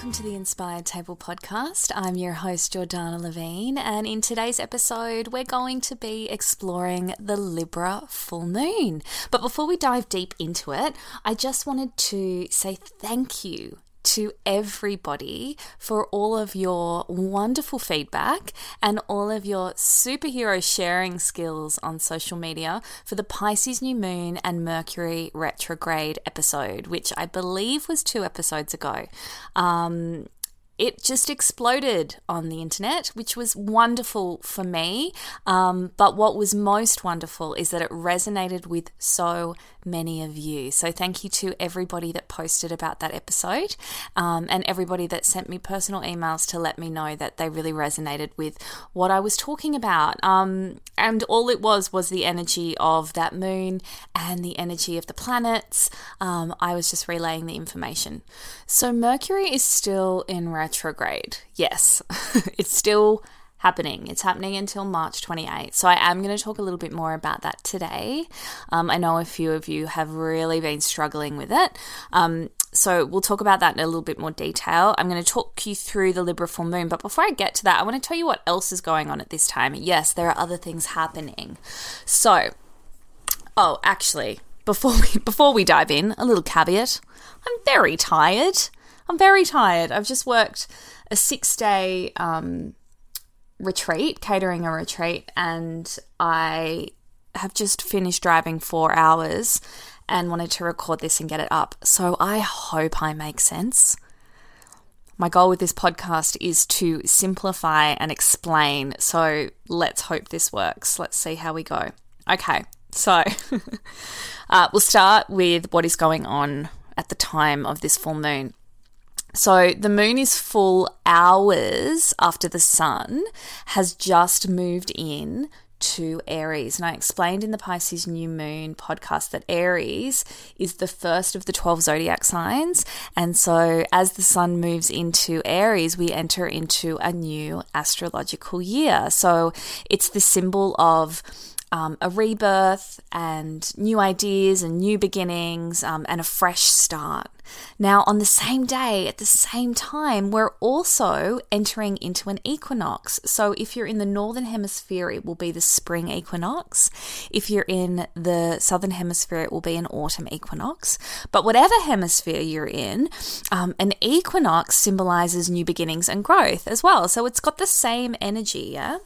Welcome to the Inspired Table podcast. I'm your host, Jordana Levine, and in today's episode, we're going to be exploring the Libra full moon. But before we dive deep into it, I just wanted to say thank you to everybody for all of your wonderful feedback and all of your superhero sharing skills on social media for the Pisces new moon and Mercury retrograde episode, which I believe was two episodes ago. Um, it just exploded on the internet, which was wonderful for me. Um, but what was most wonderful is that it resonated with so many of you. So thank you to everybody that posted about that episode um, and everybody that sent me personal emails to let me know that they really resonated with what I was talking about. Um, and all it was was the energy of that moon and the energy of the planets. Um, I was just relaying the information. So Mercury is still in. Yes, it's still happening. It's happening until March 28th. So I am going to talk a little bit more about that today. Um, I know a few of you have really been struggling with it. Um, so we'll talk about that in a little bit more detail. I'm going to talk you through the Libra full moon, but before I get to that, I want to tell you what else is going on at this time. Yes, there are other things happening. So, oh, actually, before we before we dive in, a little caveat. I'm very tired. I'm very tired. I've just worked a six day um, retreat, catering a retreat, and I have just finished driving four hours and wanted to record this and get it up. So I hope I make sense. My goal with this podcast is to simplify and explain. So let's hope this works. Let's see how we go. Okay, so uh, we'll start with what is going on at the time of this full moon. So the moon is full hours after the sun has just moved in to Aries. And I explained in the Pisces New Moon podcast that Aries is the first of the 12 zodiac signs. And so as the sun moves into Aries, we enter into a new astrological year. So it's the symbol of um, a rebirth and new ideas and new beginnings um, and a fresh start. Now, on the same day, at the same time, we're also entering into an equinox. So, if you're in the northern hemisphere, it will be the spring equinox. If you're in the southern hemisphere, it will be an autumn equinox. But whatever hemisphere you're in, um, an equinox symbolizes new beginnings and growth as well. So, it's got the same energy, yeah?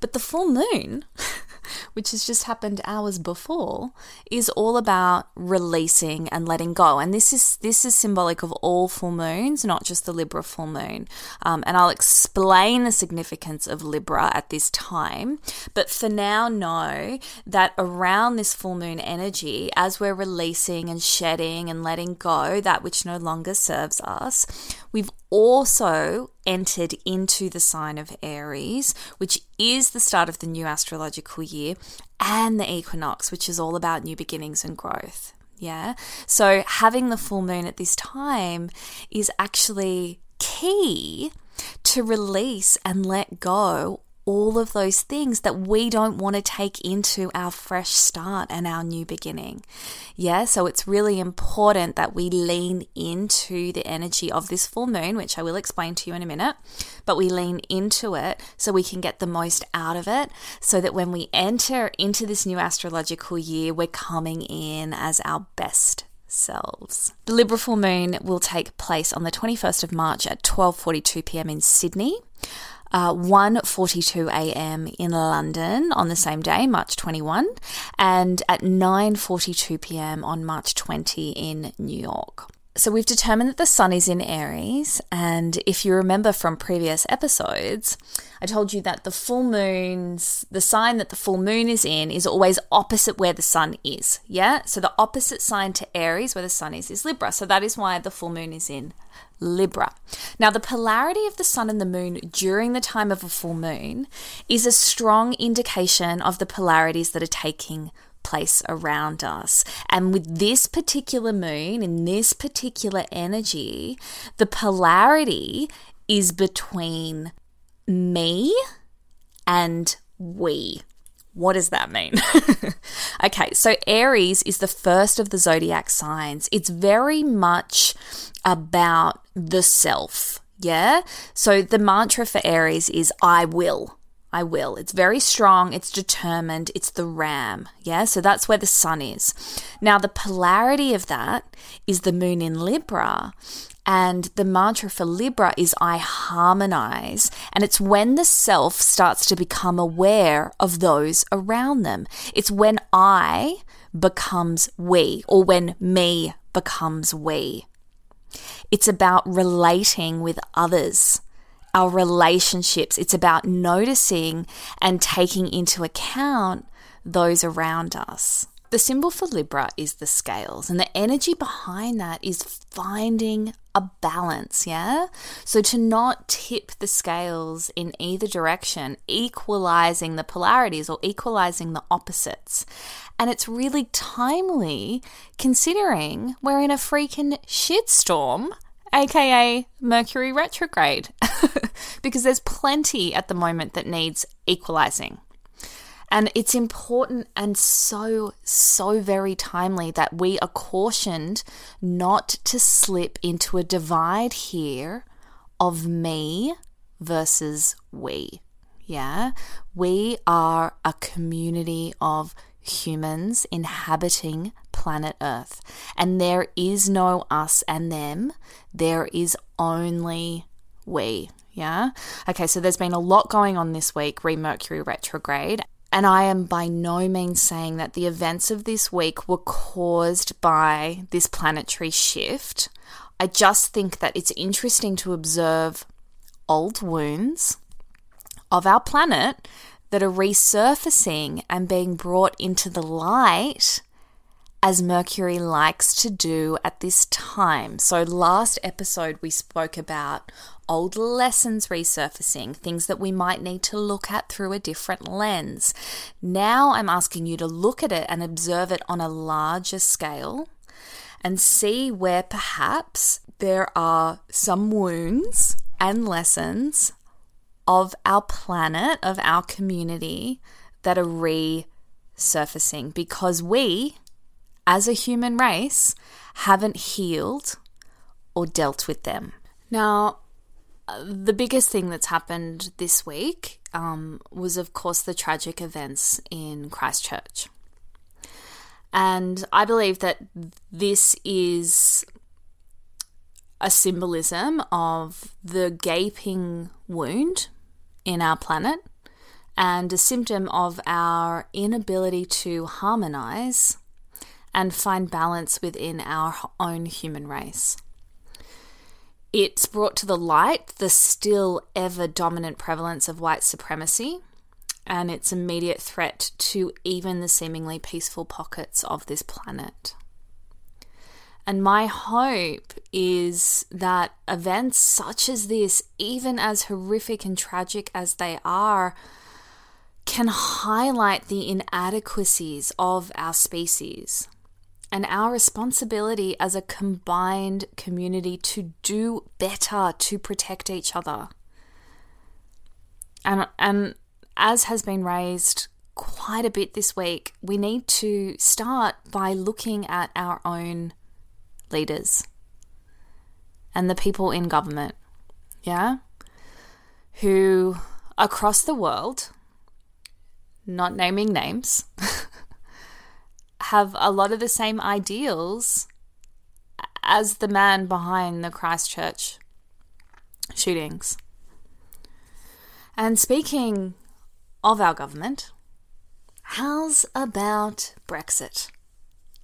But the full moon which has just happened hours before, is all about releasing and letting go. And this is this is symbolic of all full moons, not just the Libra full moon. Um, and I'll explain the significance of Libra at this time. But for now, know that around this full moon energy, as we're releasing and shedding and letting go that which no longer serves us, we've also entered into the sign of Aries, which is the start of the new astrological year, and the equinox, which is all about new beginnings and growth. Yeah. So having the full moon at this time is actually key to release and let go all of those things that we don't want to take into our fresh start and our new beginning. Yeah, so it's really important that we lean into the energy of this full moon, which I will explain to you in a minute, but we lean into it so we can get the most out of it, so that when we enter into this new astrological year, we're coming in as our best selves. The Libra full moon will take place on the 21st of March at 12:42 p.m. in Sydney. Uh, 1.42 a.m. in London on the same day, March 21, and at 9.42 p.m. on March 20 in New York. So we've determined that the sun is in Aries, and if you remember from previous episodes, I told you that the full moon's the sign that the full moon is in is always opposite where the sun is. Yeah? So the opposite sign to Aries where the sun is is Libra. So that is why the full moon is in Libra. Now, the polarity of the sun and the moon during the time of a full moon is a strong indication of the polarities that are taking place around us. And with this particular moon, in this particular energy, the polarity is between me and we. What does that mean? okay, so Aries is the first of the zodiac signs. It's very much about the self. Yeah. So the mantra for Aries is I will. I will. It's very strong, it's determined, it's the ram. Yeah, so that's where the sun is. Now, the polarity of that is the moon in Libra. And the mantra for Libra is I harmonize. And it's when the self starts to become aware of those around them. It's when I becomes we, or when me becomes we. It's about relating with others our relationships. It's about noticing and taking into account those around us. The symbol for Libra is the scales, and the energy behind that is finding a balance, yeah? So to not tip the scales in either direction, equalizing the polarities or equalizing the opposites. And it's really timely considering we're in a freaking shitstorm aka Mercury retrograde, because there's plenty at the moment that needs equalizing. And it's important and so, so very timely that we are cautioned not to slip into a divide here of me versus we. Yeah, we are a community of humans inhabiting planet Earth. And there is no us and them, there is only we. Yeah? Okay, so there's been a lot going on this week, re Mercury retrograde. And I am by no means saying that the events of this week were caused by this planetary shift. I just think that it's interesting to observe old wounds of our planet that are resurfacing and being brought into the light as Mercury likes to do at this time. So, last episode, we spoke about old lessons resurfacing, things that we might need to look at through a different lens. Now, I'm asking you to look at it and observe it on a larger scale and see where perhaps there are some wounds and lessons of our planet, of our community that are resurfacing because we, as a human race, haven't healed or dealt with them. Now, the biggest thing that's happened this week um, was, of course, the tragic events in Christchurch. And I believe that this is a symbolism of the gaping wound in our planet and a symptom of our inability to harmonize and find balance within our own human race. It's brought to the light the still ever dominant prevalence of white supremacy and its immediate threat to even the seemingly peaceful pockets of this planet. And my hope is that events such as this, even as horrific and tragic as they are, can highlight the inadequacies of our species and our responsibility as a combined community to do better to protect each other. And, and as has been raised quite a bit this week, we need to start by looking at our own leaders and the people in government, yeah, who across the world, not naming names, have a lot of the same ideals as the man behind the Christchurch shootings. And speaking of our government, how's about Brexit?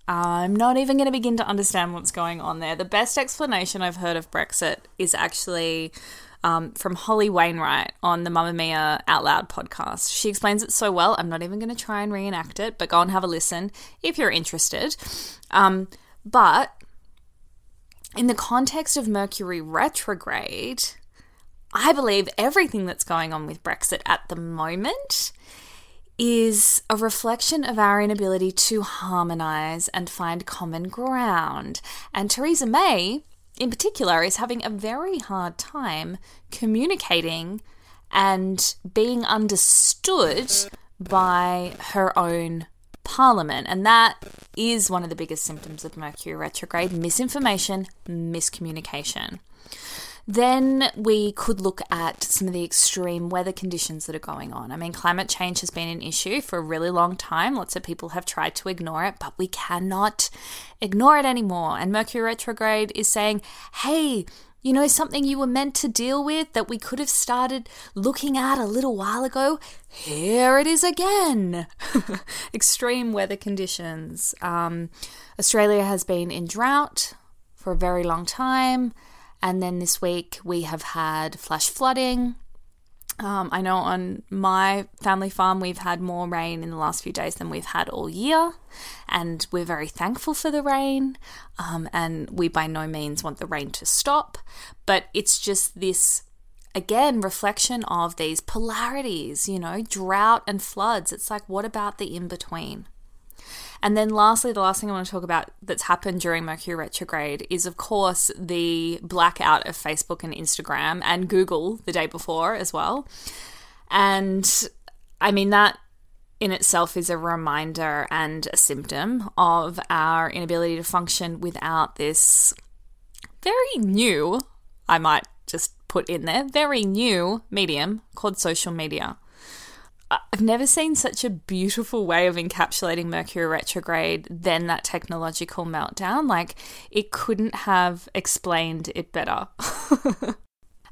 I'm not even going to begin to understand what's going on there. The best explanation I've heard of Brexit is actually um, from Holly Wainwright on the Mamamia Out Loud podcast. She explains it so well. I'm not even going to try and reenact it, but go and have a listen if you're interested. Um, but in the context of Mercury retrograde, I believe everything that's going on with Brexit at the moment is a reflection of our inability to harmonise and find common ground. And Theresa May, in particular, is having a very hard time communicating and being understood by her own parliament. And that is one of the biggest symptoms of Mercury retrograde misinformation, miscommunication. Then we could look at some of the extreme weather conditions that are going on. I mean, climate change has been an issue for a really long time. Lots of people have tried to ignore it, but we cannot ignore it anymore. And Mercury retrograde is saying, hey, you know, something you were meant to deal with that we could have started looking at a little while ago? Here it is again. Extreme weather conditions. Um, Australia has been in drought for a very long time. And then this week we have had flash flooding. Um, I know on my family farm we've had more rain in the last few days than we've had all year, and we're very thankful for the rain. Um, and we by no means want the rain to stop, but it's just this again reflection of these polarities, you know, drought and floods. It's like, what about the in between? And then, lastly, the last thing I want to talk about that's happened during Mercury retrograde is, of course, the blackout of Facebook and Instagram and Google the day before as well. And I mean, that in itself is a reminder and a symptom of our inability to function without this very new, I might just put in there, very new medium called social media. I've never seen such a beautiful way of encapsulating Mercury retrograde than that technological meltdown. Like, it couldn't have explained it better.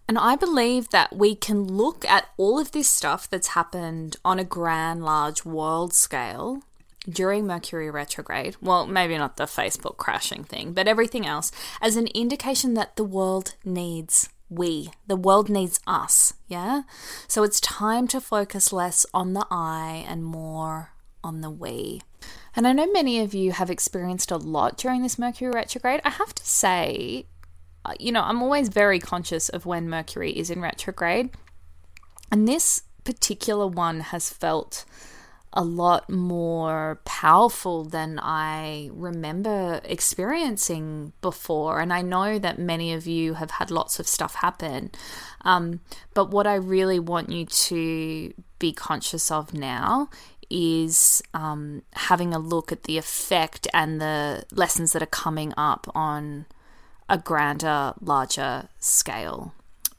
and I believe that we can look at all of this stuff that's happened on a grand, large world scale during Mercury retrograde, well, maybe not the Facebook crashing thing, but everything else, as an indication that the world needs we. The world needs us, yeah? So it's time to focus less on the I and more on the we. And I know many of you have experienced a lot during this Mercury retrograde. I have to say, uh, you know, I'm always very conscious of when Mercury is in retrograde. And this particular one has felt a lot more powerful than I remember experiencing before. And I know that many of you have had lots of stuff happen. Um, but what I really want you to be conscious of now is um, having a look at the effect and the lessons that are coming up on a grander, larger scale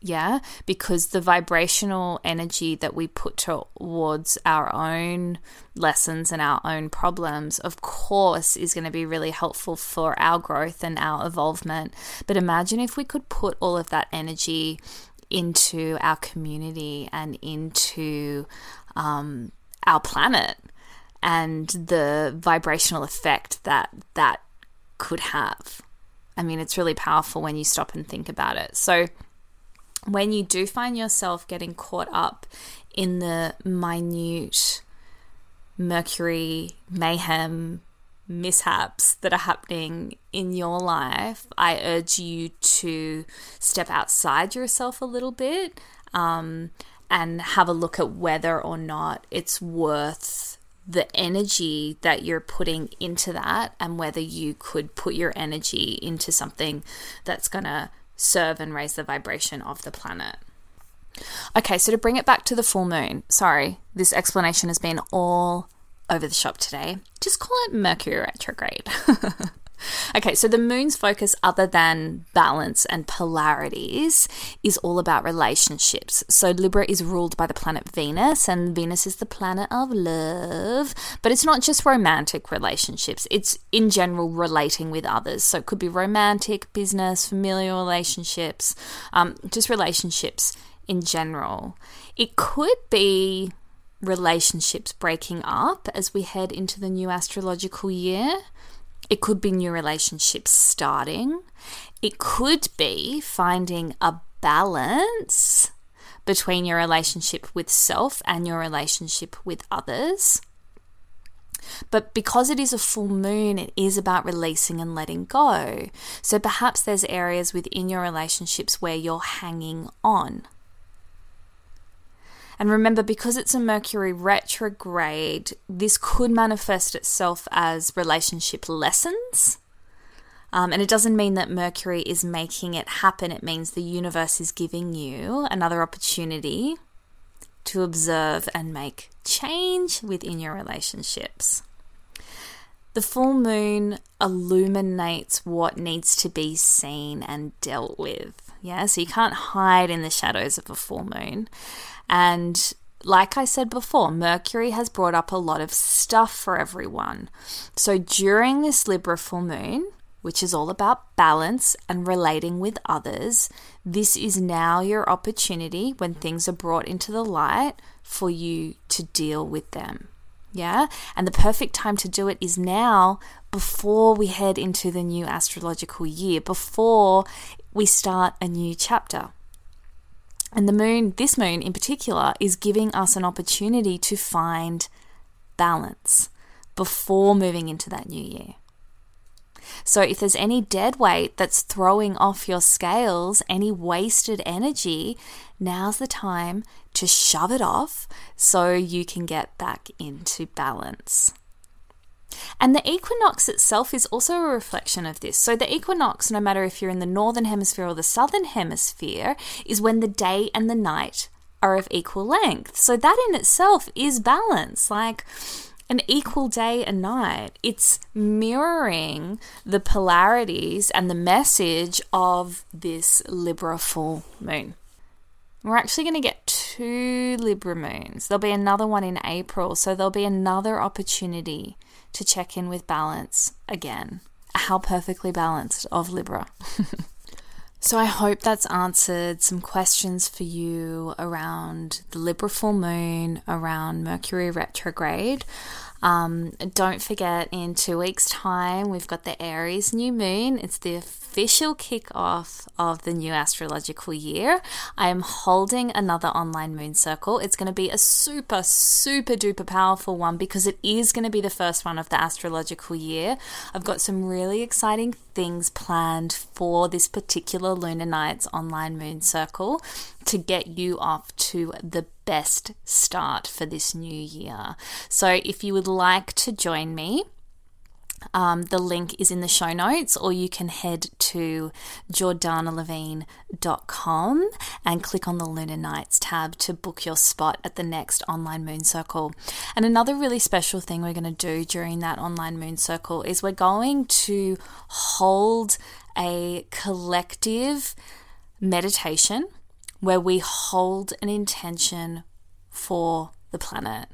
yeah, because the vibrational energy that we put towards our own lessons and our own problems, of course, is going to be really helpful for our growth and our evolvement. But imagine if we could put all of that energy into our community and into um, our planet and the vibrational effect that that could have. I mean, it's really powerful when you stop and think about it. So, when you do find yourself getting caught up in the minute Mercury mayhem mishaps that are happening in your life, I urge you to step outside yourself a little bit um, and have a look at whether or not it's worth the energy that you're putting into that and whether you could put your energy into something that's going to serve and raise the vibration of the planet. Okay, so to bring it back to the full moon, sorry, this explanation has been all over the shop today. Just call it Mercury retrograde. Okay, so the moon's focus, other than balance and polarities, is all about relationships. So Libra is ruled by the planet Venus, and Venus is the planet of love. But it's not just romantic relationships, it's in general relating with others. So it could be romantic, business, familial relationships, um, just relationships in general. It could be relationships breaking up as we head into the new astrological year. It could be new relationships starting. It could be finding a balance between your relationship with self and your relationship with others. But because it is a full moon, it is about releasing and letting go. So perhaps there's areas within your relationships where you're hanging on. And remember, because it's a Mercury retrograde, this could manifest itself as relationship lessons. Um, and it doesn't mean that Mercury is making it happen, it means the universe is giving you another opportunity to observe and make change within your relationships. The full moon illuminates what needs to be seen and dealt with. Yeah, so you can't hide in the shadows of a full moon. And like I said before, Mercury has brought up a lot of stuff for everyone. So during this Libra full moon, which is all about balance and relating with others, this is now your opportunity when things are brought into the light for you to deal with them. Yeah. And the perfect time to do it is now before we head into the new astrological year, before we start a new chapter. And the moon, this moon in particular, is giving us an opportunity to find balance before moving into that new year. So, if there's any dead weight that's throwing off your scales, any wasted energy, now's the time to shove it off so you can get back into balance. And the equinox itself is also a reflection of this. So, the equinox, no matter if you're in the northern hemisphere or the southern hemisphere, is when the day and the night are of equal length. So, that in itself is balance. Like, an equal day and night. It's mirroring the polarities and the message of this Libra full moon. We're actually going to get two Libra moons. There'll be another one in April, so there'll be another opportunity to check in with balance again. How perfectly balanced of Libra. So I hope that's answered some questions for you around the Libra full moon, around Mercury retrograde. Um, don't forget, in two weeks' time, we've got the Aries new moon. It's the official kickoff of the new astrological year. I am holding another online moon circle. It's going to be a super, super duper powerful one because it is going to be the first one of the astrological year. I've got some really exciting things planned for this particular Lunar Nights online moon circle to get you off to the best start for this new year. So, if you would like to join me, um, the link is in the show notes, or you can head to jordanalevine.com and click on the Lunar Nights tab to book your spot at the next online moon circle. And another really special thing we're going to do during that online moon circle is we're going to hold a collective meditation where we hold an intention for the planet.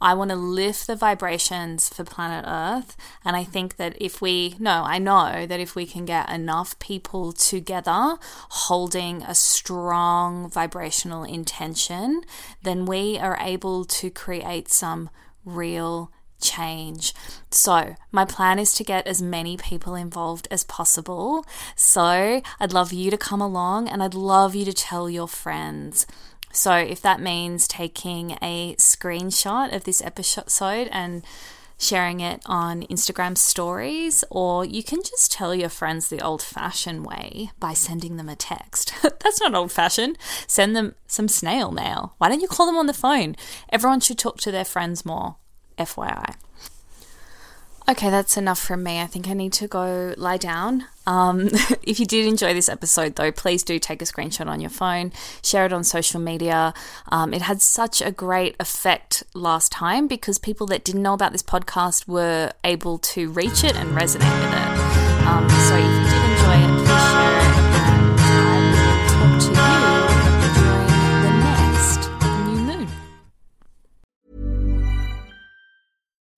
I want to lift the vibrations for planet Earth. And I think that if we, no, I know that if we can get enough people together holding a strong vibrational intention, then we are able to create some real change. So, my plan is to get as many people involved as possible. So, I'd love you to come along and I'd love you to tell your friends. So, if that means taking a screenshot of this episode and sharing it on Instagram stories, or you can just tell your friends the old fashioned way by sending them a text. That's not old fashioned. Send them some snail mail. Why don't you call them on the phone? Everyone should talk to their friends more. FYI. Okay, that's enough from me. I think I need to go lie down. Um, if you did enjoy this episode, though, please do take a screenshot on your phone, share it on social media. Um, it had such a great effect last time because people that didn't know about this podcast were able to reach it and resonate with it. Um, so if you did enjoy it, please share